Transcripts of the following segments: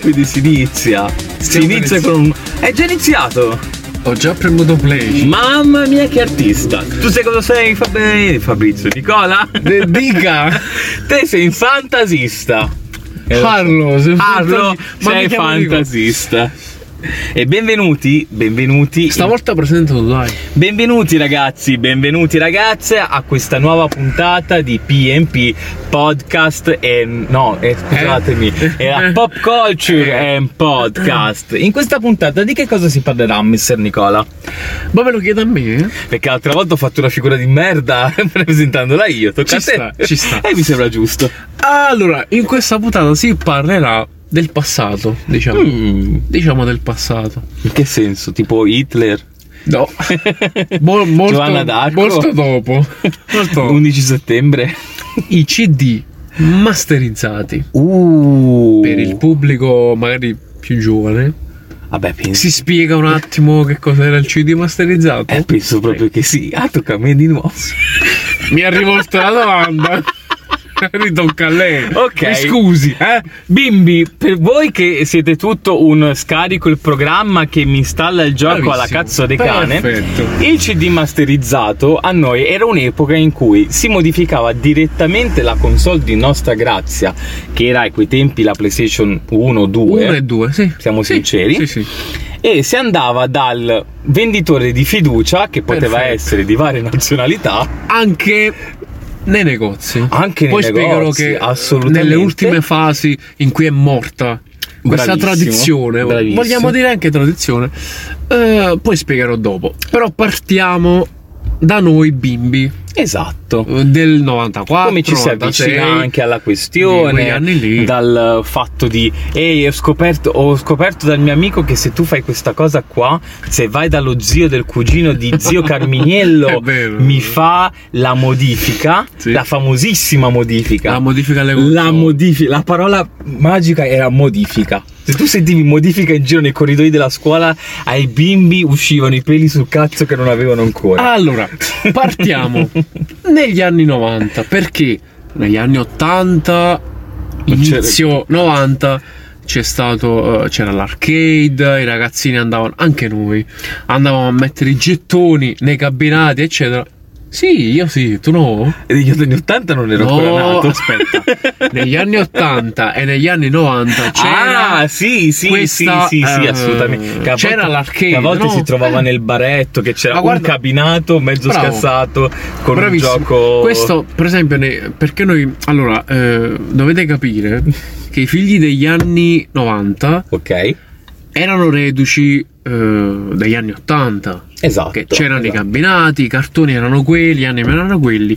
Quindi si inizia. Si inizia con un. È già iniziato! Ho già premuto play. Mamma mia che artista! Tu sai cosa sei Fab- Fabrizio? Nicola? De- dica! Te sei un fantasista! Carlo, sei un Carlo, fantasi- Ma mi sei fantasista! E benvenuti, benvenuti. Stavolta presento tu, dai. Benvenuti ragazzi, benvenuti ragazze a questa nuova puntata di PMP Podcast e no, eh, scusatemi, era Pop Culture and Podcast. In questa puntata di che cosa si parlerà, Mister Nicola? Ma me lo chiede a me? eh? Perché l'altra volta ho fatto una figura di merda presentandola io, tocca Ci a te. sta, ci sta. E mi sembra giusto. Allora, in questa puntata si parlerà del passato, diciamo. Mm, Diciamo del passato. in che senso? Tipo Hitler? No. Mo- molto, Giovanna d'Arco? molto dopo. Molto dopo. 11 settembre? I CD masterizzati Uh. per il pubblico magari più giovane. Vabbè, penso. Si spiega un attimo che cos'era il CD masterizzato? Eh, penso proprio che sì. Ah, tocca a me di nuovo. Mi ha rivolto la domanda. Ritocca a lei. Ok. Mi scusi, eh? Bimbi, per voi che siete tutto un scarico il programma che mi installa il gioco Bravissimo. alla cazzo di cane, Perfetto. il CD masterizzato a noi era un'epoca in cui si modificava direttamente la console di nostra grazia, che era a quei tempi la PlayStation 1 2. 1 e 2, sì. Siamo Sì, sinceri? Sì, sì. E si andava dal venditore di fiducia, che poteva Perfetto. essere di varie nazionalità, Anche nei negozi. anche nei Poi spiegano negozi, che assolutamente. nelle ultime fasi in cui è morta questa Bravissimo, tradizione, bravissimo. vogliamo dire anche tradizione, eh, poi spiegherò dopo. Però partiamo da noi bimbi Esatto. eh, del 94. come ci si 96, avvicina anche alla questione anni lì. dal fatto di ehi ho scoperto, ho scoperto dal mio amico che se tu fai questa cosa qua se vai dallo zio del cugino di zio Carminiello mi fa la modifica Sì. la famosissima modifica La modifica alle la modifica la parola magica era modifica se tu sentivi modifica in giro nei corridoi della scuola ai bimbi uscivano i peli sul cazzo che non avevano ancora. Allora, partiamo. Negli anni 90, perché? Negli anni 80, Non c'era- inizio 90 c'è stato eh, c'era l'arcade, i ragazzini andavano anche noi andavamo a mettere i gettoni nei cabinati, eccetera. Sì, io sì, tu no? E negli anni 80 non ero ancora No, nato aspetta. negli anni 80 e negli anni 90 c'era ah, sì, sì, questa, sì, sì, sì, eh, assolutamente. Che c'era volte- l'arcade, a volte no? si trovava Eh. nel baretto che c'era Ma un guarda- cabinato mezzo Bravo. scassato con Bravissimo. un gioco. Questo, per esempio, ne- perché noi. Allora, eh, dovete capire che i figli degli anni 90 Ok, erano reduci eh, dagli anni 80. Esatto. C'erano i esatto. cabinati, i cartoni erano quelli, gli anime erano quelli.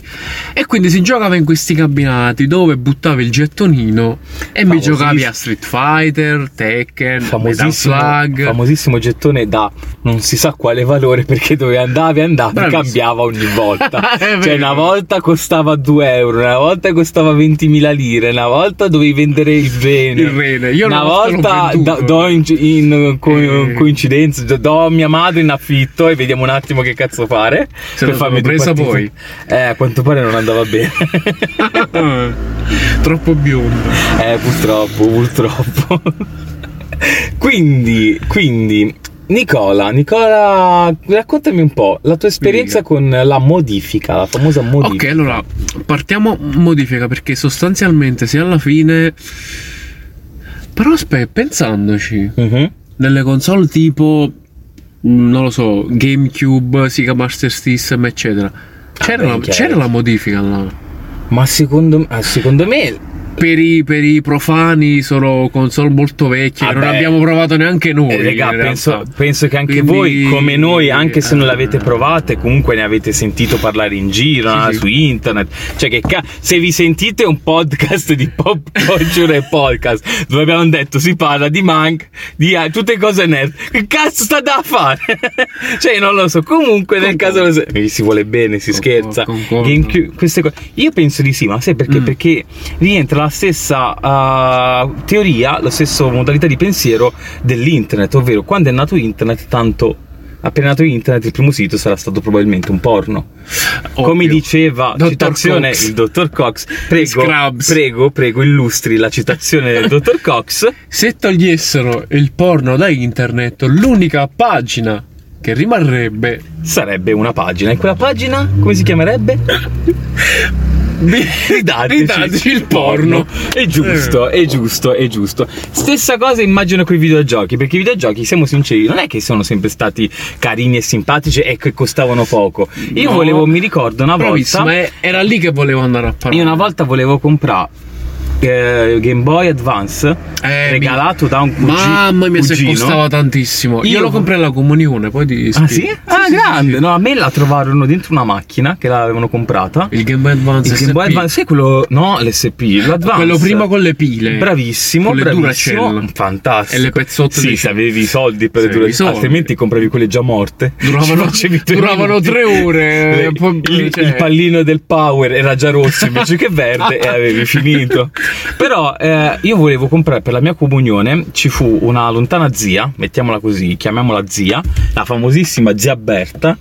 E quindi si giocava in questi cabinati dove buttavi il gettonino e mi giocavi a Street Fighter, Tekken, Famosissimo, Slug. famosissimo gettone da non si sa quale valore perché dove andavi andavi Bravissimo. cambiava ogni volta. Cioè una volta costava 2 euro, una volta costava 20.000 lire, una volta dovevi vendere il rene. Il rene. Io una volta da- do in, in co- Eh. coincidenza, do mia madre in affitto e vediamo un attimo che cazzo fare. Se sono due presa poi. Eh, a quanto pare non andava bene. Troppo biondo. Eh, purtroppo, purtroppo. quindi, quindi, Nicola, Nicola, raccontami un po' la tua esperienza Dica. con la modifica, la famosa modifica. Ok, allora partiamo modifica perché sostanzialmente se alla fine. Però aspetta, pensandoci, Mhm. nelle console tipo. Non lo so, GameCube, Sega Master System, eccetera. C'era, beh, la, c'era la modifica là. Ma secondo, ah, secondo me Per i, per i profani sono console molto vecchie, che non Vabbè. abbiamo provato neanche noi. Eh, Regà, penso, penso che anche Quindi, voi, come noi, anche se non eh, l'avete provate, comunque ne avete sentito parlare in giro, Sì, no? sì. su internet. Cioè, che ca- se vi sentite un podcast di pop culture e podcast dove abbiamo detto si parla di mank, di ah, tutte cose nerd, che cazzo sta da fare? cioè, non lo so. Comunque, nel Concordo. caso eh, si vuole bene, si Concordo, scherza. concordo. Queste cose. Io penso di sì, ma sai perché? Mm. Perché rientra la stessa uh, teoria, la stessa modalità di pensiero dell'internet, ovvero quando è nato internet, tanto appena nato internet il primo sito sarà stato probabilmente un porno. Ovvio. Come diceva Dr. citazione Cox. il dottor Cox, prego, prego, prego, illustri la citazione del dottor Cox. Se togliessero il porno da internet, l'unica pagina che rimarrebbe Sarebbe una pagina. E quella pagina come si chiamerebbe? Ridateci, Ridateci il porno. È giusto, è giusto, è giusto. Stessa cosa immagino con i videogiochi, perché i videogiochi, siamo sinceri, non è che sono sempre stati carini e simpatici e che costavano poco. Io No. volevo, mi ricordo una volta, eh, Era lì che volevo andare a parlare. io una volta volevo comprare eh, Game Boy Advance Eh, regalato da un cugi- Mamma mia, se cugino. costava tantissimo. Io, Io- lo comprai alla comunione, poi ti Ah sì? Ah grande! No, a me la trovarono dentro una macchina che l'avevano comprata. Il Game Boy Advance Il Game Boy. Advance, sai quello. No, l'SP, l'Advance. Quello prima con le pile. Bravissimo, Con le bravissimo. Fantastico. E le pezzotte Sì, di- se avevi i soldi per Se soldi. altrimenti compravi quelle già morte. Duravano- duravano tre ore, Le- poi- il, cioè- il pallino del Power era già rosso invece che verde e avevi finito. Però eh, io volevo comprare per la mia comunione, ci fu una lontana zia, mettiamola così, chiamiamola zia, la famosissima zia Berta.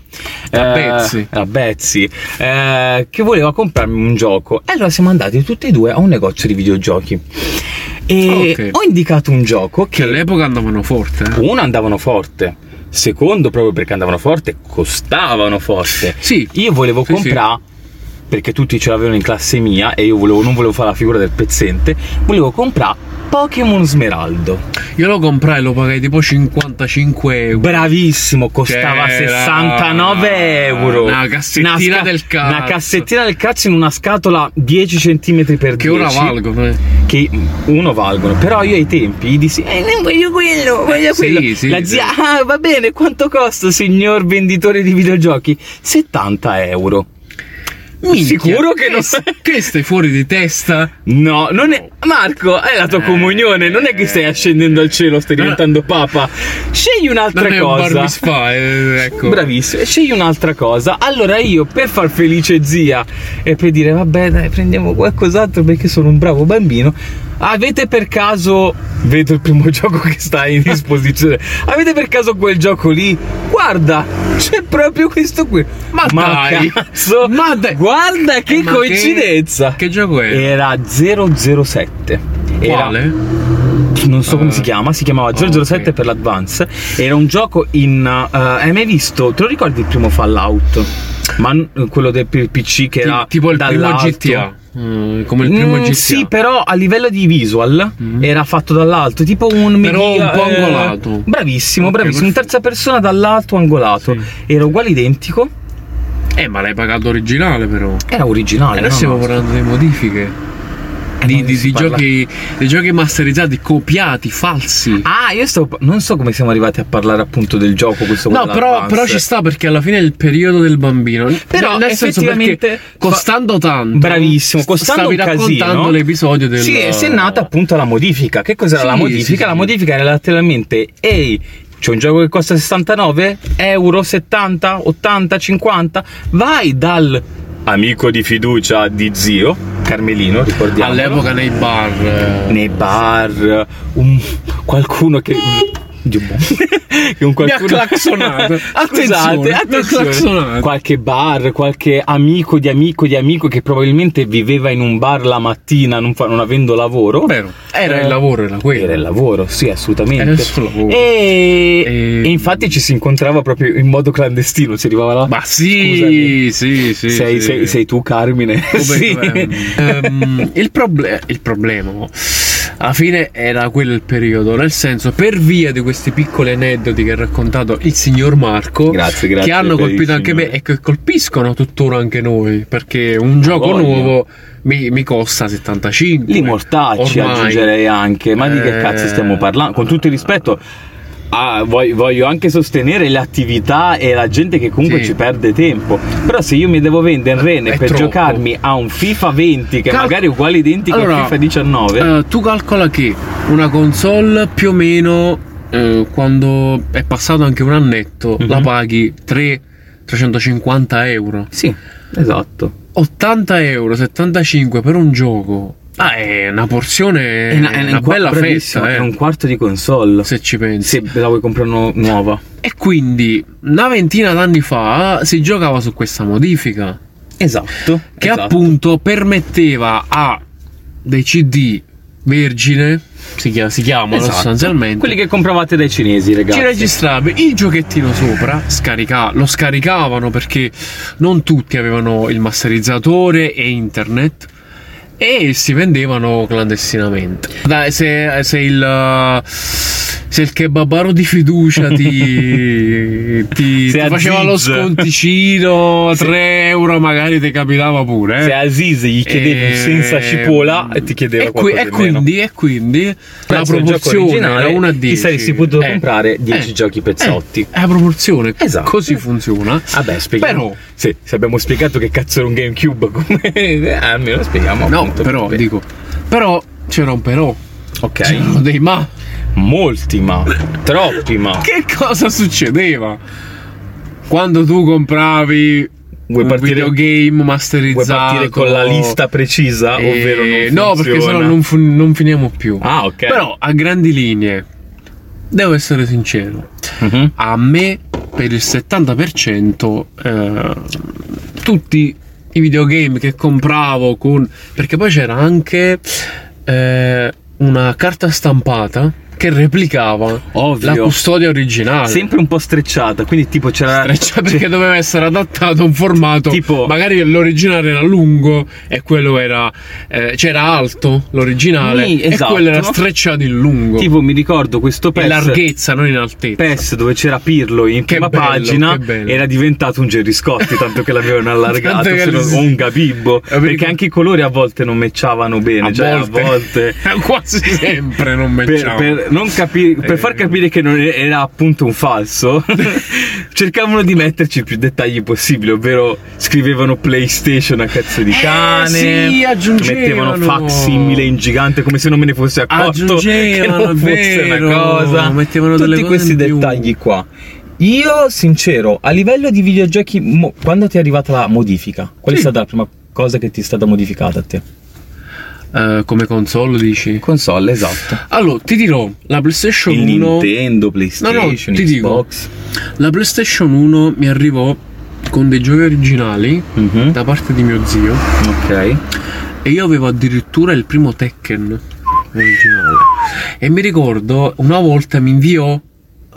La eh, Betsy. la Betsy, eh, che voleva comprarmi un gioco. E allora siamo andati tutti e due a un negozio di videogiochi. E Ok. ho indicato un gioco Che che all'epoca andavano forte. eh. uno andavano forte, secondo proprio perché andavano forte, costavano forte. Sì. Io volevo Sì, comprare perché tutti ce l'avevano in classe mia e io volevo- non volevo fare la figura del pezzente, volevo comprare Pokémon Smeraldo. Io lo comprai e lo pagai tipo 55 euro. Bravissimo, costava Che era 69 euro. una cassettina sca- del cazzo. Una cassettina del cazzo in una scatola 10 cm per 10. Che ora valgono, eh. Che uno valgono, però io ai tempi dissi: Eh, non voglio quello, voglio Sì, quello. sì, La zia, ah, va bene, quanto costa, signor venditore di videogiochi? 70 euro. Minchia, Sicuro che non- Che stai fuori di testa? No, non è. Marco, è la tua Eh. comunione, non è che stai ascendendo al cielo, stai diventando papa. Scegli un'altra Non è un cosa. bar misfa, eh, ecco. Bravissimo, scegli un'altra cosa. Allora io, per far felice zia e per dire, vabbè, dai, prendiamo qualcos'altro perché sono un bravo bambino. Avete per caso. Vedo il primo gioco che sta in disposizione. Avete per caso quel gioco lì? Guarda, c'è proprio questo qui. Ma dai. cazzo! Ma dai. Guarda che Ma che- coincidenza! Che gioco è? Era 007. Era- Quale? non so come Eh. si chiama, si chiamava Ah, 007 ok. per l'Advance. Era un gioco in. eh, hai mai visto? Te lo ricordi il primo Fallout? Ma quello del PC che era. tipo il primo? GTA. Mm, come il primo Mm, GTA. Sì, però a livello di visual Mhm. era fatto dall'alto, tipo un Però midi- un po' eh, angolato. Bravissimo, Ok, bravissimo. In terza persona dall'alto angolato. Sì. Era uguale identico. Eh, ma l'hai pagato originale però. Era originale. Adesso no, stiamo no. parlando di modifiche. Di, di- di giochi, di giochi masterizzati, copiati, falsi. Ah, io sto. Non so come siamo arrivati a parlare appunto del gioco. Questo No, però, però ci sta perché alla fine è il periodo del bambino. Però nel senso effettivamente perché costando tanto. Bravissimo, costando stavi raccontando casino. l'episodio del Sì, si è nata appunto la modifica. Che cos'era Sì, la modifica? sì, sì, la modifica era letteralmente, ehi, c'è un gioco che costa 69 euro, 70, 80, 50, vai dal amico di fiducia di zio, Carmelino, ricordiamo. all'epoca nei bar. eh, Nei bar, un, qualcuno che... Buono. che un qualcuno... Mi ha clacsonato. Attenzione, attenzione. clacsonato. Qualche bar, qualche amico di amico di amico che probabilmente viveva in un bar la mattina non, fa- non avendo lavoro. Vero, era Eh, il lavoro, era quello. Era il lavoro, sì, assolutamente. Era il suo lavoro. E, E- e infatti ci si incontrava proprio in modo clandestino. Si arrivava là. Ma sì, sì, sì. sei, sì. sei- sei tu, Carmine. Come- Sì. Ehm, il, proble- il problema oh, alla fine era quello il periodo, nel senso per via di questi piccoli aneddoti che ha raccontato il signor Marco, Grazie, grazie che hanno colpito anche me signore. e che colpiscono tuttora anche noi, perché un gioco voglia. nuovo mi, mi costa 75. Li mortacci Ormai. aggiungerei anche. Ma di che Eh, cazzo stiamo parlando? Con tutto il rispetto. Ah, voglio, voglio anche sostenere le attività e la gente che comunque Sì. ci perde tempo. Però se io mi devo vendere in rene È per troppo. giocarmi a un FIFA 20 che Cal- magari è uguale identico Allora, a FIFA 19, Eh, tu calcola che una console più o meno eh, quando è passato anche un annetto Mhm. la paghi 3 350 euro sì, esatto. 80 euro 75 per un gioco Ah, è una porzione, È una, è una qua- bella fetta, eh, È un quarto di console. se ci pensi. Se la vuoi comprare nu- nuova. E quindi, una ventina d'anni fa, si giocava su questa modifica, Esatto. che esatto. appunto permetteva a dei CD vergine, si, chia- si chiamano Esatto. sostanzialmente, Quelli che compravate dai cinesi, ragazzi. ci registravi il giochettino sopra, scarica- lo scaricavano perché non tutti avevano il masterizzatore e internet e si vendevano clandestinamente. Dai, se, se il se il kebabaro di fiducia ti, ti, ti faceva lo sconticino 3 euro magari ti capitava pure eh. Se Aziz gli chiedevi E- senza cipolla e ti chiedeva e, qui- qualcosa e quindi, e quindi la proporzione era una a 10 Ti saresti potuto Eh, comprare 10 eh, giochi pezzotti. eh, è la proporzione Esatto. così funziona Vabbè, spieghiamo. Però- Sì, se abbiamo spiegato che cazzo era un GameCube, come... eh, almeno spieghiamo. no appunto, però bene. dico però c'era un però Ok. c'erano dei ma Molti ma. Troppi ma. che cosa succedeva quando tu compravi Vuoi un partire- videogame Vuoi masterizzato partire con la lista precisa? eh, ovvero non no perché funziona? sennò non, fu- non finiamo più Ah, ok. però a grandi linee devo essere sincero Mhm. a me per il 70% eh, tutti i videogame che compravo con perché poi c'era anche eh, una carta stampata che replicava Ovvio. la custodia originale Sempre un po' strecciata, quindi tipo c'era... Streccia perché doveva essere adattato a un formato Tipo- magari l'originale era lungo e quello era eh, c'era alto l'originale Sì, esatto. e quello era strecciato in lungo Tipo mi ricordo questo in PES... larghezza non in altezza PES dove c'era Pirlo in Che prima bello, pagina era diventato un Gerry Scotti tanto che l'avevano allargato che se no- sì. o un Gabibbo perché- anche i colori a volte non matchavano bene a cioè volte, a volte quasi sempre non per, matchava. per non capi- per Eh. far capire che non era appunto un falso cercavano di metterci più dettagli possibili ovvero scrivevano PlayStation a cazzo di cane Eh, sì, aggiungevano. mettevano facsimile in gigante come se non me ne fosse accorto che non fosse vero, una cosa mettevano tutti delle questi dettagli qua io sincero a livello di videogiochi mo- quando ti è arrivata la modifica qual è Sì. stata la prima cosa che ti è stata modificata a te Eh, come console dici? Console esatto. Allora ti dirò la PlayStation il 1 Nintendo PlayStation ti dico. Xbox. La PlayStation 1 mi arrivò con dei giochi originali Mhm. da parte di mio zio. Ok. E io avevo addirittura il primo Tekken originale. E mi ricordo una volta mi inviò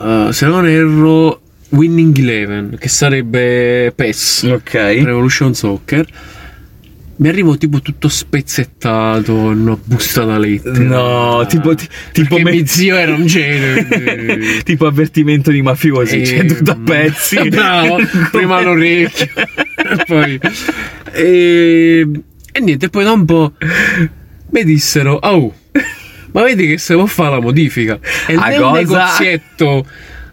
eh, se non erro Winning Eleven che sarebbe PES ok. Revolution Soccer mi arrivò tipo tutto spezzettato una busta da lettere No, tipo, ti- tipo, me- mio zio era un genio tipo avvertimento di mafiosi, E- cioè tutto a pezzi. Bravo, prima l'orecchio, poi. E, e niente, poi da un po' mi dissero: Oh, ma vedi che se può fare la modifica? E A nel cosa? negozietto,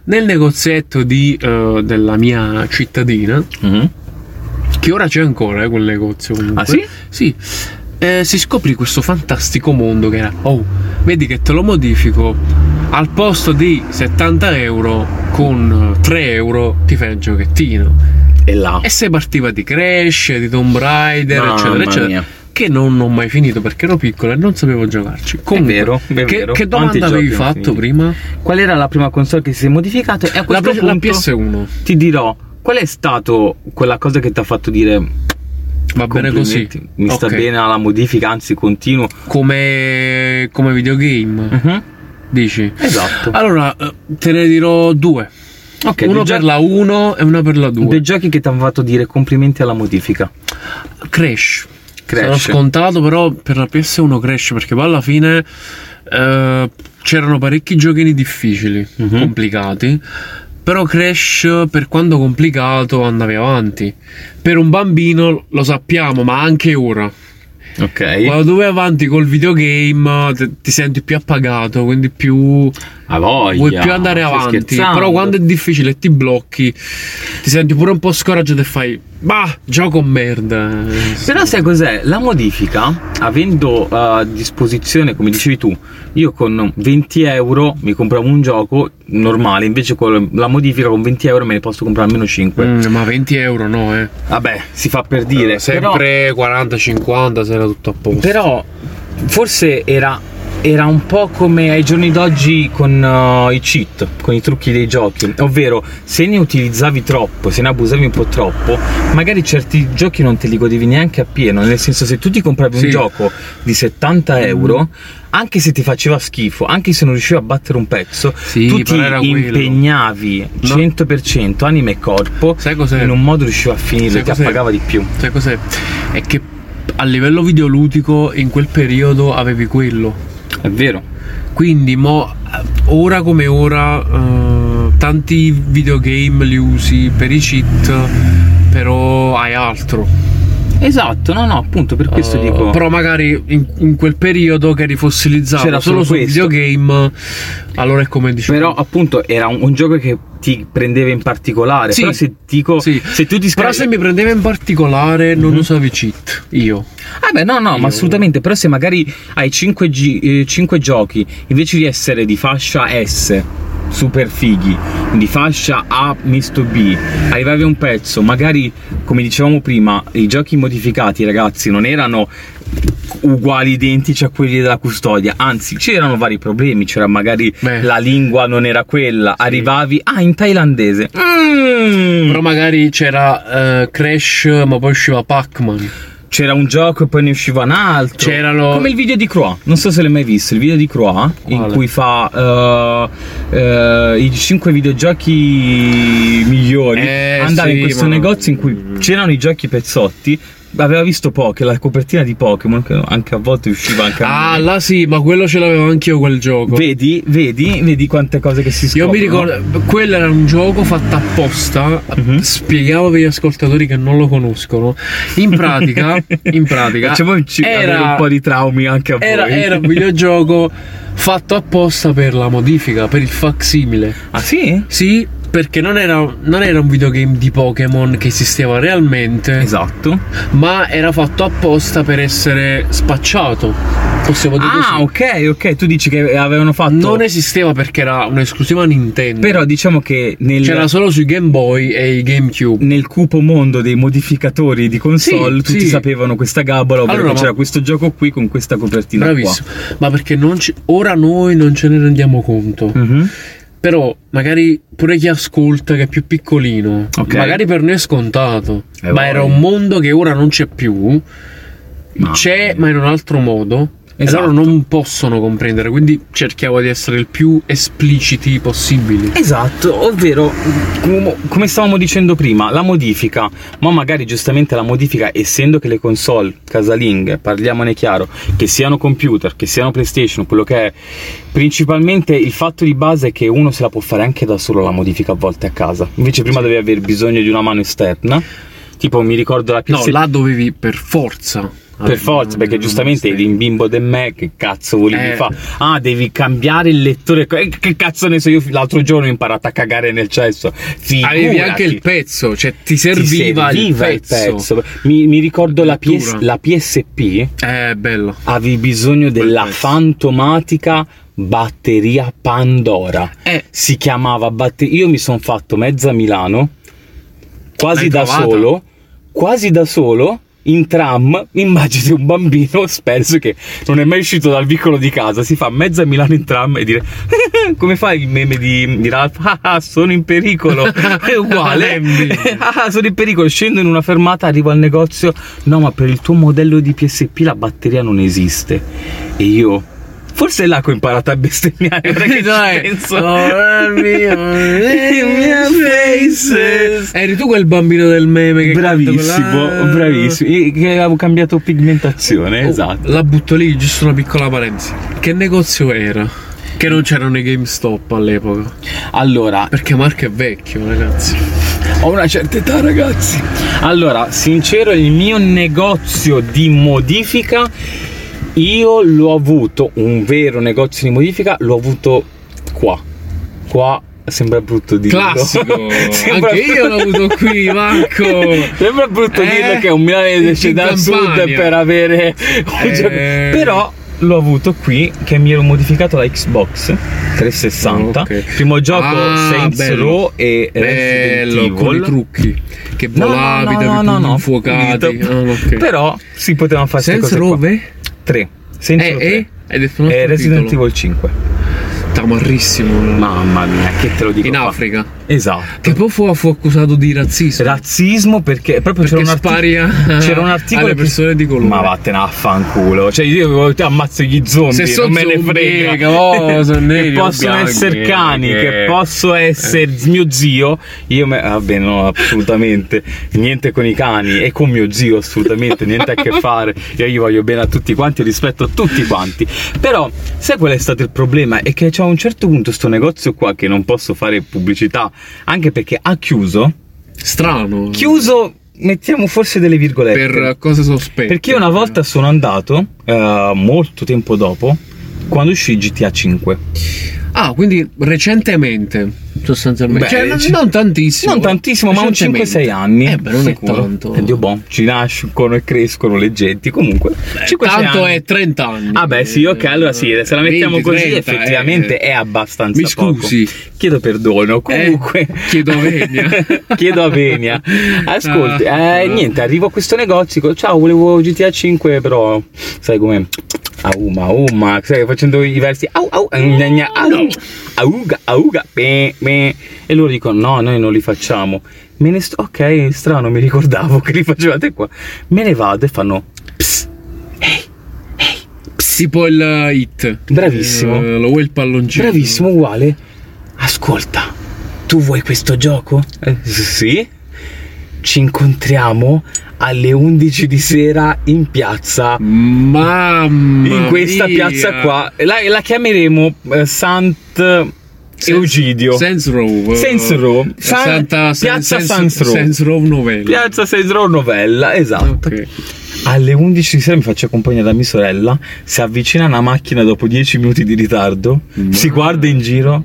nel negozietto di, eh, della mia cittadina, Mhm. Che ora c'è ancora eh, quel negozio comunque. Ah, sì? Sì. Eh, si scoprì questo fantastico mondo che era, oh, vedi che te lo modifico, al posto di 70 euro con eh, 3 euro ti fai un giochettino. E là. E se partiva di Crash, di Tomb Raider, Mamma eccetera, eccetera. mia. Che non ho mai finito perché ero piccolo e non sapevo giocarci. Comunque, vero, è che, vero. che domanda avevi fatto prima? Qual era la prima console che si è modificata? E a La, questo la punto PS1. ti dirò, qual è stato quella cosa che ti ha fatto dire Va bene così. Mi sta bene alla modifica, anzi continuo. Come, come videogame, Mhm. dici? Esatto. Allora, eh, te ne dirò due. Ok, uno per la 1 e una per la 2. dei giochi che ti hanno fatto dire complimenti alla modifica. Crash. Crash. Sarà scontato, però per la PS1 Crash, perché poi alla fine eh, c'erano parecchi giochini difficili, Mhm. complicati. Però Crash, per quanto complicato, andavi avanti. Per un bambino lo sappiamo, ma anche ora. Ok. Quando tu vai avanti col videogame ti senti più appagato, quindi più A voglia. vuoi più andare avanti. Però quando è difficile e ti blocchi, ti senti pure un po' scoraggiato e fai, bah, gioco merda. Però sai cos'è? La modifica, avendo a disposizione, come dicevi tu, io con 20 euro mi compravo un gioco normale, invece con la modifica con 20 euro me ne posso comprare almeno 5. Mm, ma 20 euro no, eh. Vabbè, si fa per dire. però- Sempre 40-50 se era tutto a posto. Però forse era era un po' come ai giorni d'oggi con uh, i cheat, con i trucchi dei giochi, ovvero se ne utilizzavi troppo, se ne abusavi un po' troppo, magari certi giochi non te li godevi neanche appieno, nel senso se tu ti compravi Sì. un gioco di 70 euro, anche se ti faceva schifo, anche se non riuscivi a battere un pezzo, Sì, tu ti era quello. impegnavi No. 100% anima e corpo, Sai cos'è? in un modo riusciva a finire, ti appagava di più. Sai cos'è? È che a livello videoludico in quel periodo avevi quello. È vero. Quindi, mo, ora come ora, eh, tanti videogame li usi per i cheat, però hai altro. Esatto, no, no, appunto per questo Eh, dico. Però magari in, in quel periodo che eri fossilizzato C'era solo solo su videogame, allora è come dici. Però appunto era un, un gioco che ti prendeva in particolare. Sì. Però se dico Sì. se tu ti Però scarichi se mi prendeva in particolare non usavi cheat, io. Ah beh, no, no, Io- ma assolutamente, però se magari hai 5, giochi invece di essere di fascia S super fighi, di fascia A misto B, arrivavi a un pezzo, magari come dicevamo prima, i giochi modificati, ragazzi, non erano uguali identici a quelli della custodia, anzi c'erano vari problemi, c'era magari Beh. la lingua non era quella, arrivavi ah in thailandese. Mm. Però magari c'era eh, Crash, ma poi usciva Pac-Man. C'era un gioco e poi ne usciva un altro. C'erano- Come il video di Croix. Non so se l'hai mai visto. Il video di Croix in Quale? cui fa eh, eh, i 5 videogiochi migliori. Eh, Andava in sì, questo ma- negozio in cui c'erano i giochi pezzotti. Aveva visto Poké, la copertina di Pokémon, che anche a volte usciva anche a Ah, me. là sì, ma quello ce l'avevo anch'io quel gioco. Vedi, vedi, vedi quante cose che si Io scoprono. mi ricordo, quello era un gioco fatto apposta. Mhm. Spiegavo per gli ascoltatori che non lo conoscono. In pratica, in pratica, Facciamoci avere era, un po' di traumi anche a era, voi. era un videogioco fatto apposta per la modifica, per il facsimile. Ah sì? Sì, perché non era, non era un videogame di Pokémon che esisteva realmente, Esatto. ma era fatto apposta per essere spacciato. Possiamo dire Ah, così. ok, ok. Tu dici che avevano fatto. Non esisteva perché era un'esclusiva Nintendo. Però diciamo che nel, C'era solo sui Game Boy e i GameCube. nel cupo mondo dei modificatori di console Sì, tutti sì. sapevano questa gabola, ovvero Allora, ma- c'era questo gioco qui con questa copertina Bravissimo. Ma perché non ci- ora noi non ce ne rendiamo conto. qua. Però magari pure chi ascolta che è più piccolino, Ok. magari per noi è scontato. Eh, ma era voglia. un mondo che ora non c'è più. Ma- C'è, ma in un altro modo. Esatto. E loro non possono comprendere. Quindi cerchiamo di essere il più espliciti possibili. Esatto, ovvero com- come stavamo dicendo prima, la modifica, ma magari giustamente la modifica, essendo che le console casalinghe, parliamone chiaro, che siano computer, che siano PlayStation, quello che è, principalmente il fatto di base è che uno se la può fare anche da solo la modifica a volte a casa. Invece prima dovevi aver bisogno di una mano esterna. Tipo mi ricordo la PS No, là dovevi per forza. Per forza, perché giustamente eri in bimbo del me, che cazzo volevi Eh. fare? Ah, devi cambiare il lettore. Eh, Che cazzo ne so io? L'altro giorno ho imparato a cagare nel cesso. Avevi Figurati. anche il pezzo, cioè ti Ti serviva, serviva il pezzo. Mi, mi ricordo la, PS, la PSP, Eh, bello. avevi bisogno della pezzo. fantomatica batteria Pandora. Eh, Si chiamava batteria. Io mi sono fatto mezza Milano, quasi da solo, quasi da solo. In tram, immagini un bambino sperso che non è mai uscito dal vicolo di casa, si fa mezza Milano in tram e dire come fai il meme di, di Ralph? Ah, ah, sono in pericolo, è uguale. ah, sono in pericolo, scendo in una fermata, arrivo al negozio, no ma per il tuo modello di PSP la batteria non esiste. E io, forse è là che ho imparato a bestemmiare, ci Dai. penso. Oh, mio, mia faces. Eri tu quel bambino del meme che Bravissimo, quella- bravissimo. E Che avevo cambiato pigmentazione, Oh, esatto. La butto lì, giusto una piccola parentesi. Che negozio era? Che non c'erano i GameStop all'epoca. Allora, Perché Marco è vecchio, ragazzi. ho una certa età, ragazzi. Allora, sincero, il mio negozio di modifica, io l'ho avuto, un vero negozio di modifica, l'ho avuto qua. Qua Sembra brutto dirlo. Classico. Anche brutto... io l'ho avuto qui, Marco. Sembra brutto eh, dirlo che è un milanese dal sud per avere... Eh. Però l'ho avuto qui che mi ero modificato la Xbox 360. Oh, okay. Primo gioco ah, Saints bello. Row e bello, Resident Evil. con i trucchi che volavi, no, no, no, no, no, no, no, no, no, no, no, no, no, no, no, no, 3. Senso eh, 3. Eh? Hai detto eh, Resident titolo. Evil 5. Tamarrissimo. Mamma mia, che te lo dico In qua. Africa. Esatto. Che poi fu, fu accusato di razzismo. Razzismo perché proprio Perché c'era un, spari a- c'era un articolo alle che- persone di colore. Ma vattene a fanculo. Cioè io ti ammazzo gli zombie, Se non sono me ne frega. oh, sono neri che possono essere cani, che- che posso essere mio zio. Io me... vabbè, no, assolutamente niente con i cani e con mio zio assolutamente niente a che fare. Io gli voglio bene a tutti quanti, rispetto a tutti quanti. Però sai qual è stato il problema? È che c'è a un certo punto sto negozio qua che non posso fare pubblicità, anche perché ha chiuso. Strano. Chiuso, mettiamo forse delle virgolette. Per cose sospette. Perché una volta sono andato, eh, molto tempo dopo, quando uscì GTA 5. Ah, quindi recentemente, sostanzialmente. Beh, cioè, non, tantissimo. Non tantissimo, ma un recentemente. 5-6 anni. Eh, beh, non sicuro. è tanto. E Dio boh, ci nascono e crescono le genti. Comunque, Eh, 5-6 tanto anni. è 30 anni. Ah beh sì, ok, allora sì, se la mettiamo 20, così 30, effettivamente eh. è abbastanza Mi scusi. poco. Chiedo perdono, comunque... Eh, chiedo a Venia. chiedo a Venia. Ascolti, Ah. eh, niente, arrivo a questo negozio, ciao, volevo GTA 5, però sai com'è? Auma, auma, sai, facendo i versi au, au, gna, gna, au, auga, auga, pe, pe. e loro dicono no, noi non li facciamo. Me ne sto, ok, strano, mi ricordavo che li facevate qua. Me ne vado e fanno ps, Tipo il uh, hit. Bravissimo. Eh, lo vuoi il palloncino? Bravissimo, uguale. Ascolta, tu vuoi questo gioco? Eh, sì. Ci incontriamo alle 11 di sera in piazza. Mamma in questa mia. piazza qua. La, la chiameremo eh, Sant Eugidio. Saints Row. Saints Row. Sa- Santa, Piazza Saints, Saints Row. Novella. Piazza Saints Row Novella, esatto. Ok. Alle 11 di sera mi faccio accompagnare da mia sorella. Si avvicina una macchina dopo 10 minuti di ritardo. Si guarda in giro.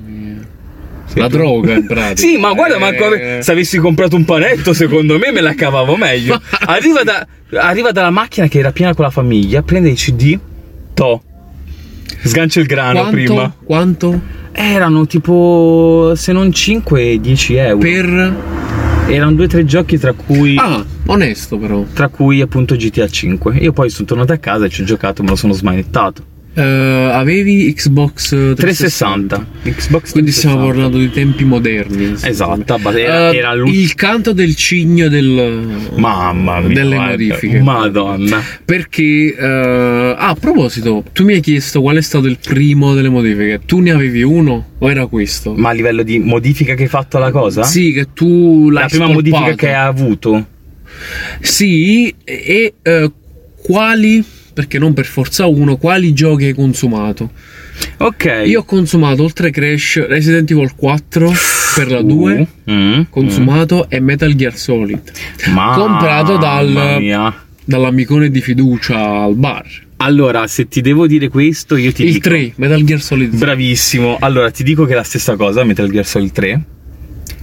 La droga, in pratica. Sì, ma guarda, ma Eh, se avessi comprato un panetto, secondo me me la cavavo meglio. Arriva, da- arriva dalla macchina che era piena con la famiglia, prende i CD, to. Sgancia il grano quanto, prima. Quanto? Erano tipo, se non 5, 10 euro. Per... Erano due o tre giochi tra cui, Ah, onesto però. tra cui appunto GTA 5. Io poi sono tornato a casa e ci ho giocato, me lo sono smanettato. Eh, avevi Xbox 360. 360. Xbox Quindi stiamo 360. parlando di tempi moderni. Esatto, era, Eh, era il canto del cigno del, Mamma mia. delle guarda, modifiche. Madonna. Perché, eh, ah, a proposito, tu mi hai chiesto qual è stato il primo delle modifiche. Tu ne avevi uno o era questo? Ma a livello di modifica che hai fatto alla cosa? Sì, che tu l'hai La prima spolpato. modifica che hai avuto? Sì, e quali, perché non per forza uno, quali giochi hai consumato? Ok. Io ho consumato oltre Crash Resident Evil 4 per la 2, Mm, consumato e Metal Gear Solid, mm. Mamma comprato dal- dall'amicone di fiducia al bar. Allora, se ti devo dire questo, io ti Il dico 3, Metal Gear Solid 3. Bravissimo. Allora, ti dico che è la stessa cosa, Metal Gear Solid 3.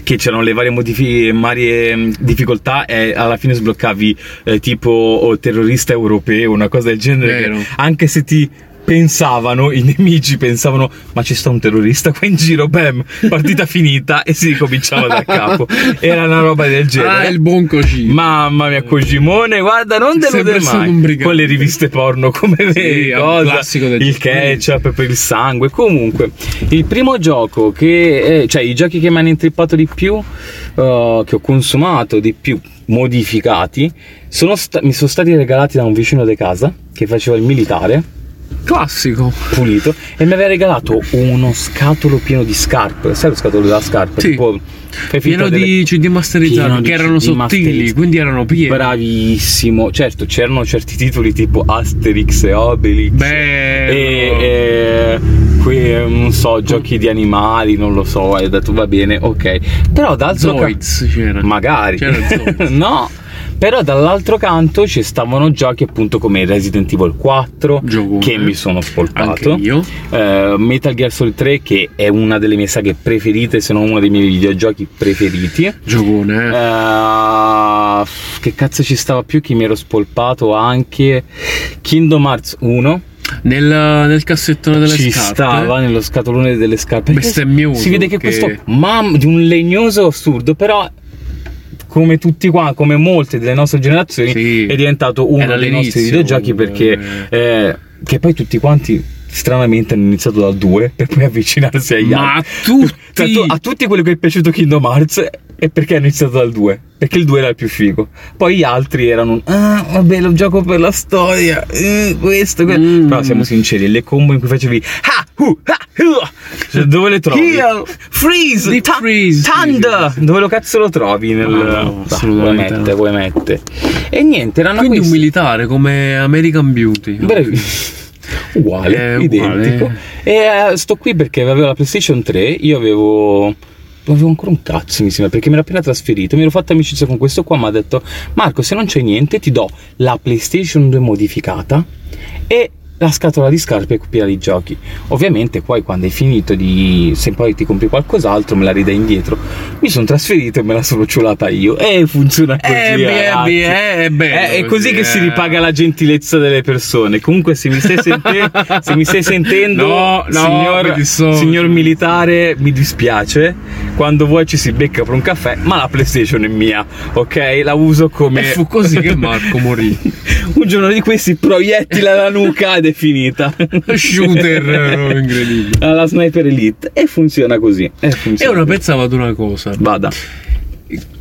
Che c'erano le varie, modifi- varie mm, difficoltà e alla fine sbloccavi eh, tipo oh, terrorista europeo, una cosa del genere. Anche se ti pensavano, i nemici pensavano, ma ci sta un terrorista qua in giro, bam, partita finita e si ricominciava da capo. Era una roba del genere. Ah, il buon Kojima. Mamma mia, Kojimone, guarda, non Sempre delude stato mai. Con le riviste porno come vedi, è un cosa, il ketchup per il sangue. Comunque, il primo gioco che, eh, cioè i giochi che mi hanno intrippato di più, eh, che ho consumato di più, modificati, sono sta- mi sono stati regalati da un vicino di casa che faceva il militare Classico. pulito e mi aveva regalato uno scatolo pieno di scarpe. Sai lo scatolo della scarpa? Sì. Tipo, Pieno delle- di CD masterizzati che erano sottili, quindi erano pieni. Bravissimo, certo c'erano certi titoli tipo Asterix e Obelix Bello. e, e que- non so, giochi di animali, non lo so, hai detto va bene, ok. Però d'altro canto magari C'era Zoids. no. Però dall'altro canto ci stavano giochi appunto come Resident Evil 4 Giocone. che mi sono spolpato. Eh, Metal Gear Solid 3 che è una delle mie saghe preferite, se non uno dei miei videogiochi preferiti. Giocone, eh. Che cazzo ci stava più che mi ero spolpato anche Kingdom Hearts 1 Nel, nel cassettone delle ci scarpe. stava nello scatolone delle scarpe si vede che, che- questo mam di un legnoso assurdo però come tutti qua come molte delle nostre generazioni Sì. è diventato uno Era dei nostri videogiochi perché comunque. eh, che poi tutti quanti stranamente hanno iniziato dal 2 per poi avvicinarsi agli Ma altri. a tutti! Cioè, a tutti quelli che è piaciuto Kingdom Hearts e perché hanno iniziato dal 2? Perché il 2 era il più figo. Poi gli altri erano ah, vabbè, lo gioco per la storia. eh, questo, que-". Mm. Però siamo sinceri, le combo in cui facevi ah, uh, ah, uh, cioè, dove le trovi? Heal! Freeze, Deep ta- freeze. Thunder, dove lo cazzo lo trovi nel No, no, Bah, assolutamente vuoi mette. E niente, erano Quindi un questi militare come American Beauty. Bravi. Uguale, È identico. uguale. E eh, sto qui perché avevo la PlayStation 3, io avevo avevo ancora un cazzo mi sembra perché mi ero appena trasferito mi ero fatto amicizia con questo qua mi ha detto Marco se non c'è niente ti do la PlayStation 2 modificata e la scatola di scarpe piena di giochi ovviamente poi quando hai finito di se poi ti compri qualcos'altro me la ridai indietro mi sono trasferito e me la sono ciulata io e funziona così Eh, beh, ragazzi. beh, è bello Eh, è così così, che si eh. ripaga la gentilezza delle persone. Comunque, se mi stai, sente- se mi stai sentendo, No, no, signor, mi signor militare, mi dispiace. Quando vuoi ci si becca per un caffè, ma la PlayStation è mia, ok? La uso come. E fu così che Marco morì. un giorno di questi proiettili alla nuca ed è finita. Shooter eh, incredibile. Alla Sniper Elite. E funziona così. E E funziona ora così. pensavo ad una cosa. Vada.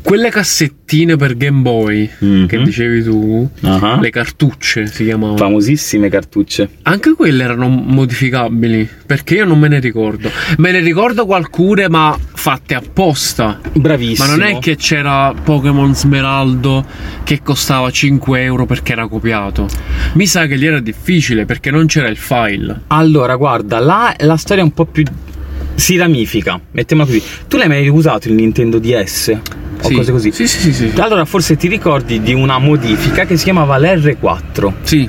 Quelle cassettine per Game Boy Mhm. che dicevi tu, Ah. le cartucce si chiamavano. Famosissime cartucce. Anche quelle erano modificabili, perché io non me ne ricordo. Me ne ricordo qualcune, ma fatte apposta. Ma Bravissimo. non è che c'era Pokémon Smeraldo che costava 5 euro perché era copiato. Mi sa che lì era difficile perché non c'era il file. Allora, guarda, là la storia è un po' più. Si ramifica, mettiamola così. Tu l'hai mai usato il Nintendo DS? O Sì. cose così? Sì, sì, sì, sì. Allora, forse ti ricordi di una modifica che si chiamava l'R4. Sì.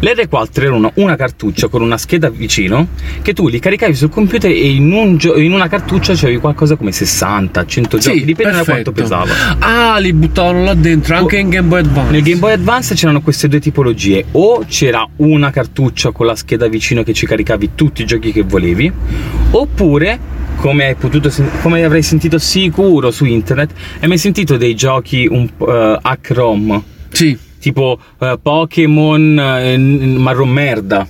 L'R4 era una, una cartuccia con una scheda vicino che tu li caricavi sul computer e in, un gio- in una cartuccia c'avevi qualcosa come 60, 100 giochi, Sì, dipende da quanto perfetto. pesava. Ah, li buttavano là dentro anche Oh, in Game Boy Advance. Nel Game Boy Advance c'erano queste due tipologie, o c'era una cartuccia con la scheda vicino che ci caricavi tutti i giochi che volevi, oppure come hai potuto come avrai sentito sicuro su internet, hai mai sentito dei giochi un po' eh, hack ROM? Sì. Tipo eh, Pokémon eh, n- marron merda.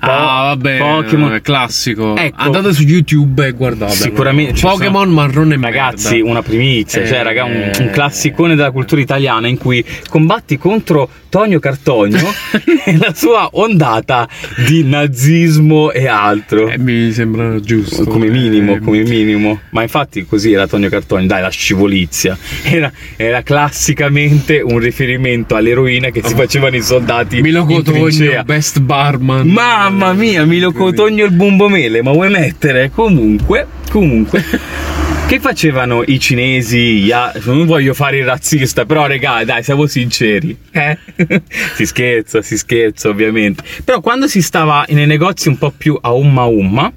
Po- Ah, vabbè, Pokémon è classico. Ecco. Andate su YouTube e guardate. Sicuramente Pokémon sono- marrone Ragazzi, merda. una primizia, cioè, Eh, raga, un, un classicone della cultura italiana in cui combatti contro Tonio Cartogno e la sua ondata di nazismo e altro. Eh, mi sembra giusto. come minimo, Eh, come minimo. Ma infatti così era Tonio Cartogno, dai, la scivolizia. Era, era classicamente un riferimento all'eroina che si facevano i soldati Milo Cotogno, best barman. Mamma mia, Milo Cotogno il bumbomele, ma vuoi mettere? Comunque, comunque. Che facevano i cinesi? gli a- Non voglio fare il razzista, però regà, dai, siamo sinceri. Eh? si scherza, si scherza, ovviamente. Però quando si stava nei negozi un po' più a umma umma,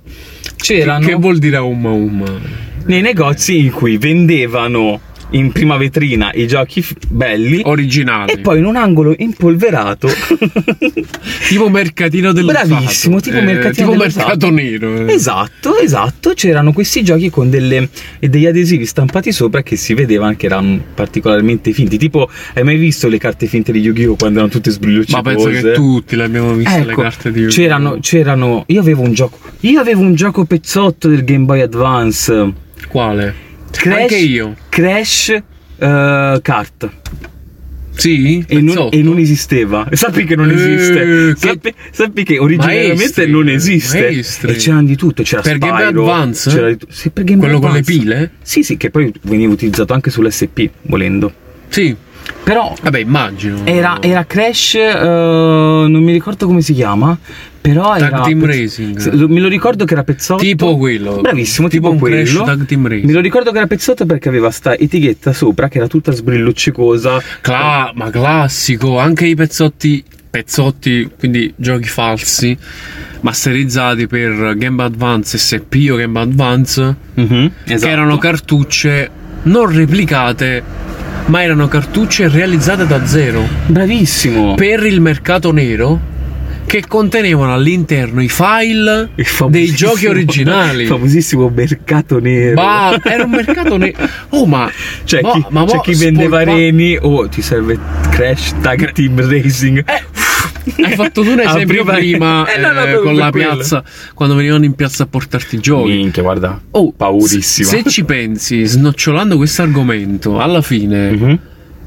c'erano Che vuol dire umma umma? nei negozi in cui vendevano in prima vetrina i giochi f- belli Originali. e poi in un angolo impolverato tipo mercatino dell'usato. Bravissimo, tipo mercatino tipo mercato nero. eh. Esatto, esatto, c'erano questi giochi con delle, degli adesivi stampati sopra che si vedevano che erano particolarmente finti. Tipo, hai mai visto le carte finte di Yu-Gi-Oh! quando erano tutte sbrilluccicose? Ma penso che tutti l'abbiamo vista le Ecco, carte di c'erano, c'erano, io avevo un gioco, io avevo un gioco pezzotto del Game Boy Advance. Quale? Crash, Anche io. Crash eh, Kart. Sì? E non, e non esisteva. Sappi che non Eh, esiste. che- Sappi, sappi che originariamente Maestri, non esiste. maestri. E c'erano di tutto. C'era Per Game Spyro, Advance? C'era di sì, per Game Quello con le Advance. pile? Sì, sì, che poi veniva utilizzato anche sull'SP, volendo. Sì. Però Vabbè, immagino. era, era Crash, eh, non mi ricordo come si chiama. Però Tag era. Team pezz- Racing. Lo- Me lo ricordo che era pezzotto. Tipo quello. Bravissimo, Tipo tipo, un Crash quello. Tag Team Racing. Me lo ricordo che era pezzotto perché aveva sta etichetta sopra che era tutta sbrilluccicosa. Cla- ma classico, anche i pezzotti, pezzotti, quindi giochi falsi, masterizzati per Game Advance SP o Game Advance, Mhm, esatto. che erano cartucce non replicate, ma erano cartucce realizzate da zero Bravissimo. per il mercato nero che contenevano all'interno i file Il dei giochi originali. Il famosissimo mercato nero. Ma era un mercato nero. Oh, ma C'è ma- chi, ma c'è mo chi vendeva spolpa- reni o ti serve Crash Tag Team Racing. Eh, Hai fatto tu un Ah, esempio prima Eh, no, no, eh, proprio con la quello. piazza, quando venivano in piazza a portarti i giochi. Minchia, guarda. Oh, Paurissima. Se ci pensi, snocciolando questo argomento, alla fine Mhm.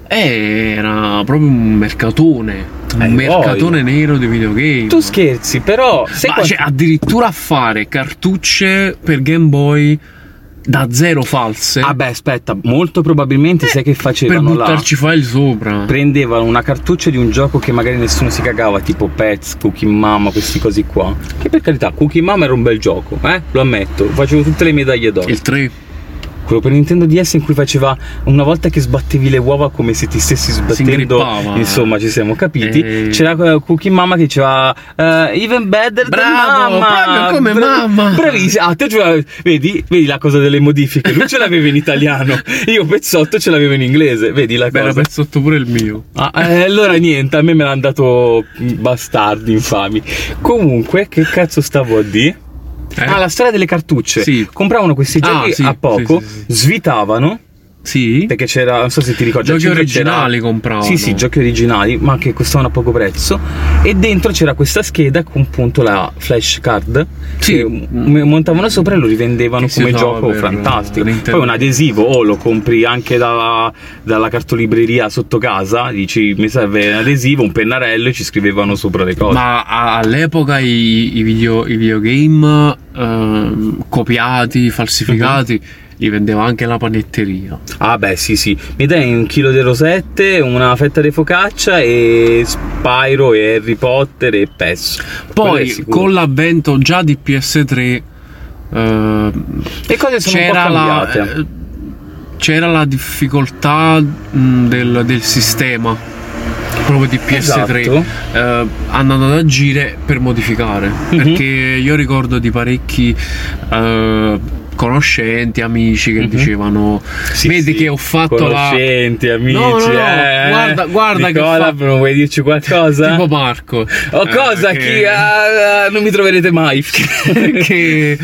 era proprio un mercatone. Un Eh, mercatone nero di videogame. Tu scherzi, però. Se Ma qual- cioè, addirittura a fare cartucce per Game Boy da zero false Ah, beh, aspetta, molto probabilmente sai che per facevano là. buttarci file sopra. Prendevano una cartuccia di un gioco che magari nessuno si cagava, tipo Pets, Cookie Mama, questi cosi qua. Che per carità, Cookie Mama era un bel gioco, eh? Lo ammetto. Facevo tutte le medaglie d'oro. Il 3. Quello per Nintendo DS in cui faceva una volta che sbattevi le uova come se ti stessi sbattendo. Insomma, ci siamo capiti. Eh. C'era eh, Cookie Mama che diceva eh, Even better than Bravo, mamma. come mamma. Bravissimo. Ah, te vedi, vedi la cosa delle modifiche. Lui ce l'aveva in italiano. Io pezzotto ce l'avevo in inglese. Vedi la Beh, era cosa. pezzotto pure il mio. Ah, eh, allora niente, a me me l'hanno dato bastardi infami. Comunque, che cazzo stavo a dire? Eh? Ah, la storia delle cartucce. Sì. Compravano questi Ah, giochi sì, a poco, sì. svitavano. Sì? Perché c'era, non so se ti ricordi, Giochi originali compravano. Sì, sì, giochi originali, ma che costavano a poco prezzo. E dentro c'era questa scheda con appunto la flash card. Sì. Montavano sopra e lo rivendevano Che come gioco fantastico. Poi un adesivo o lo compri anche dalla, dalla cartolibreria sotto casa, dici mi serve un adesivo, un pennarello e ci scrivevano sopra le cose. Ma all'epoca i, i video, i videogame ehm, copiati, falsificati, Mhm. Li vendeva anche la panetteria. Ah beh sì sì, mi dai un chilo di rosette, una fetta di focaccia e Spyro e Harry Potter e PES. Poi con l'avvento già di PS3 ehm, Le cose sono c'era la, cambiate. eh, c'era la difficoltà mh, del, del sistema proprio di PS3 Esatto. eh, andando ad agire per modificare Mhm. perché io ricordo di parecchi eh, conoscenti amici che Mhm. dicevano Sì, vedi sì, che ho fatto la conoscenti, amici, No, no, no, eh. guarda- guarda che Nicola, fa- non vuoi dirci qualcosa? tipo Marco O eh, cosa? che- Chi? Ah, non mi troverete mai. che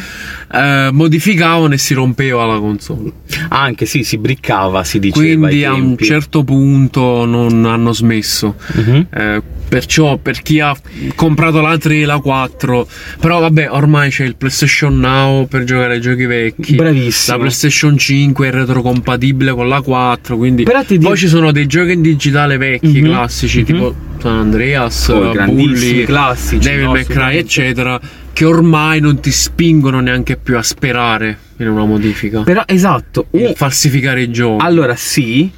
eh, modificavano e si rompeva la console Anche sì, si briccava, si diceva. quindi a un certo punto non hanno smesso Mhm. Perciò per chi ha comprato la 3 la 4 però vabbè ormai c'è il PlayStation Now per giocare ai giochi vecchi Bravissimo. la PlayStation 5 è retrocompatibile con la 4 quindi Però ti poi dico- ci sono dei giochi in digitale vecchi Mhm. classici Mhm. tipo San Andreas Oh, Bully classici, Devil no, May Cry eccetera che ormai non ti spingono neanche più a sperare in una modifica Però esatto, un- falsificare i giochi Allora sì,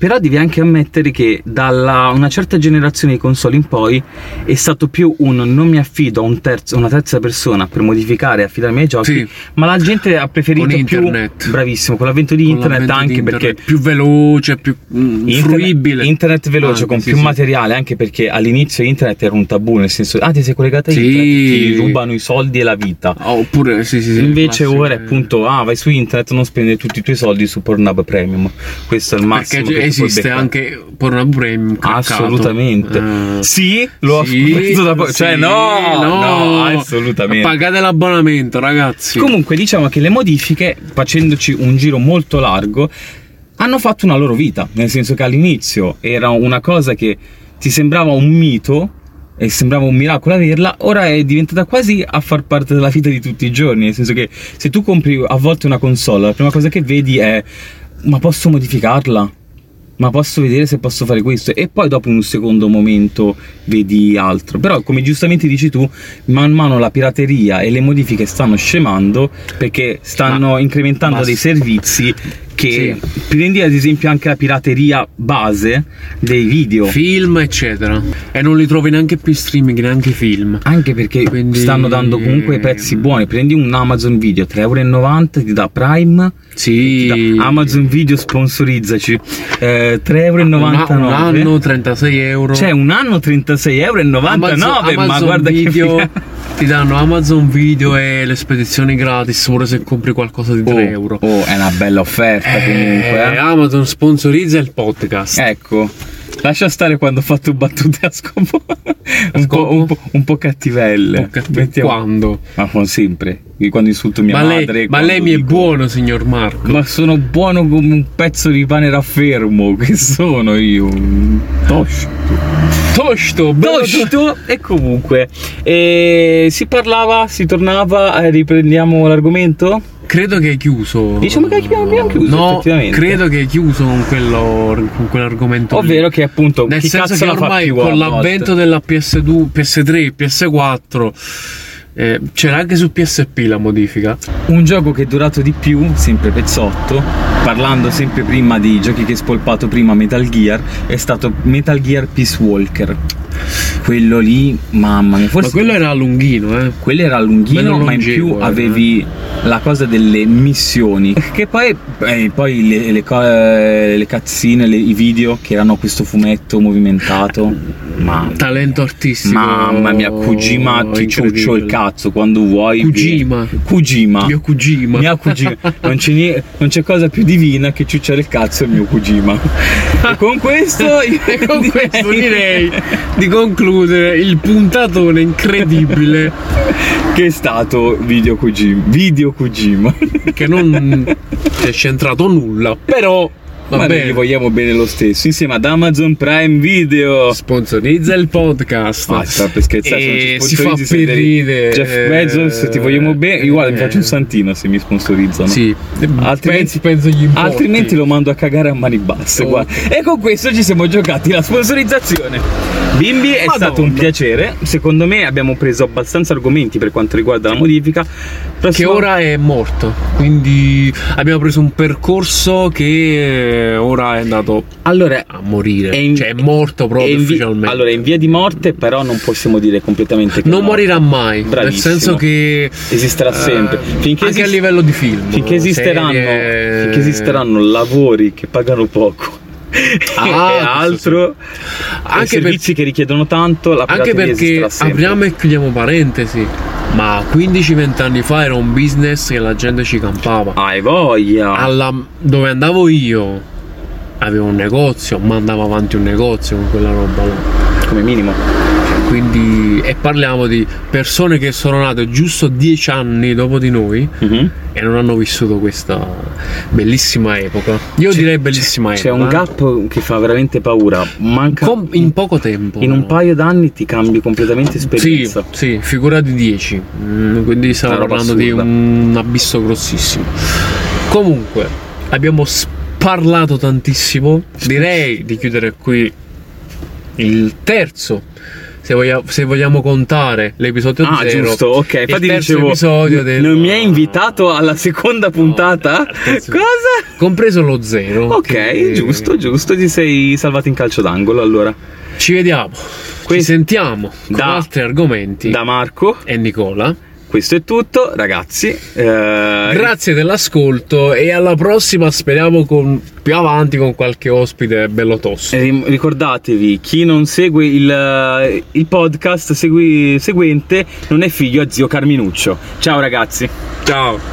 però devi anche ammettere che dalla una certa generazione di console in poi è stato più un non mi affido a un terzo, una terza persona per modificare e affidarmi ai giochi, Sì. ma la gente ha preferito Con più internet. bravissimo con l'avvento di internet l'avvento anche di perché internet, più veloce più mm, Internet, fruibile internet veloce Anche, con sì, più sì. materiale anche perché all'inizio internet era un tabù nel senso ah ti sei collegato a internet ti rubano i soldi e la vita Ah, oppure sì sì sì Invece ora è appunto, ah, vai su internet, non spendere tutti i tuoi soldi su Pornhub Premium. Questo è il massimo. perché che esiste anche Pornhub Premium craccato. Assolutamente. Eh, Sì, lo sì, ho preso da po- Cioè, sì, no, no, assolutamente. Pagate l'abbonamento, ragazzi. Comunque, diciamo che le modifiche, facendoci un giro molto largo, hanno fatto una loro vita. Nel senso che all'inizio era una cosa che ti sembrava un mito. E sembrava un miracolo averla, ora è diventata quasi a far parte della vita di tutti i giorni. Nel senso che se tu compri a volte una console, la prima cosa che vedi è: ma posso modificarla? Ma posso vedere se posso fare questo? E poi dopo in un secondo momento vedi altro. Però, come giustamente dici tu, man mano la pirateria e le modifiche stanno scemando perché stanno Ma- incrementando ma- dei servizi che Sì. prendi ad esempio anche la pirateria base dei video. Film, eccetera. E non li trovi neanche più in streaming, neanche film. Anche perché Quindi- stanno dando comunque prezzi buoni. Prendi un Amazon Video 3,90€, ti dà Prime. Sì. ti dà Amazon Video sponsorizzaci. Eh, 3,99€. Un, un anno 36 euro. C'è un anno 36,99€, Amazon, ma Amazon guarda video, che ti danno Amazon Video e le spedizioni gratis pure se compri qualcosa di 3 oh, euro. oh, è una bella offerta comunque. Eh, eh. Amazon sponsorizza il podcast. Ecco. Lascia stare quando ho fatto battute a scopo un, po', un, po', un po' cattivelle. Mettiamo- Quando? Ma sempre. Quando insulto mia Ma lei, madre. ma lei mi è dico- buono, signor Marco. Ma sono buono come un pezzo di pane raffermo. Che sono io? Toscio. Tosto, Tosto e comunque e si parlava, si tornava, eh, riprendiamo l'argomento? Credo che hai chiuso. Diciamo che abbiamo, chiuso No, effettivamente. credo che hai chiuso con, quello, con quell'argomento. lì. Ovvero che appunto Nel senso che ormai con l'avvento della PS2, PS3, PS4 eh, c'era anche su PSP la modifica. Un gioco che è durato di più, sempre pezzotto, parlando sempre prima di giochi che hai spolpato prima Metal Gear, è stato Metal Gear Peace Walker. Quello lì, mamma mia, forse Ma quello era lunghino, eh. quello era lunghino, ma in più eh. avevi la cosa delle missioni. Che poi, eh, poi le, le, eh, le cutscene, le- i video che erano questo fumetto movimentato. Mamma, Talento artistico. mamma mia, Kojima ti ciuccio il cazzo quando vuoi. Kojima. Kojima. Mio Kojima. Mio Kojima. Non c'è, non c'è cosa più divina che ciucciare il cazzo al mio Kojima. E con questo, E con questo direi di concludere il puntatone incredibile che è stato video Kojima. Video Kojima. che non è centrato nulla, però va Ma noi bene. gli vogliamo bene lo stesso, insieme ad Amazon Prime Video. Sponsorizza il podcast. Ah, sta per scherzare, se non e ci si fa per ridere. Jeff Bezos, ti vogliamo bene. Io guarda, mi Eh, faccio un santino se mi sponsorizzano. Sì, Altrimenti, penso, penso altrimenti lo mando a cagare a mani basse. Oh. E con questo ci siamo giocati la sponsorizzazione. Bimbi, è Madonna. stato un piacere. Secondo me abbiamo preso abbastanza argomenti per quanto riguarda la modifica. che Prossimo- ora è morto. Quindi abbiamo preso un percorso che eh, ora è andato Allora, a morire. È in- cioè è morto è proprio in vi- ufficialmente. allora, è in via di morte, però non possiamo dire completamente che è non morirà mai. Bravissimo. Nel senso che Esisterà sempre. eh, Finché anche a esist- livello di film. Finché esisteranno, serie- finché esisteranno lavori che pagano poco Ah, e altro, Anche servizi che richiedono tanto, la Anche perché apriamo e chiudiamo parentesi. Ma 15-20 anni fa era un business che la gente ci campava. Hai voglia. Alla- dove andavo io avevo un negozio, ma andavo avanti un negozio con quella roba là. Come minimo. Quindi, e parliamo di persone che sono nate giusto 10 anni dopo di noi Mhm. e non hanno vissuto questa bellissima epoca. Io direi bellissima C'è epoca. un eh. gap che fa veramente paura. Manca. Com- in poco tempo. in un paio d'anni ti cambi completamente Sì, esperienza. sì, figura di 10. Mm, quindi stiamo parlando di assurda. un abisso grossissimo. Comunque, abbiamo parlato tantissimo. Direi di chiudere qui il terzo. Se, voglia- se vogliamo contare l'episodio Ah, 0. giusto, ok. il Infatti terzo dicevo, episodio del- non mi hai invitato alla seconda puntata? terzo- Cosa? Compreso lo 0. Ok, giusto, giusto, ti sei salvato in calcio d'angolo allora. Ci vediamo. Ci Questo- sentiamo con Da- altri argomenti. Da Marco, E Nicola. Questo è tutto, ragazzi. Eh, Grazie dell'ascolto e alla prossima speriamo con, più avanti con qualche ospite bello tosto. Eh, Ricordatevi, chi non segue il, il podcast segui- seguente non è figlio a zio Carminuccio. Ciao ragazzi. Ciao.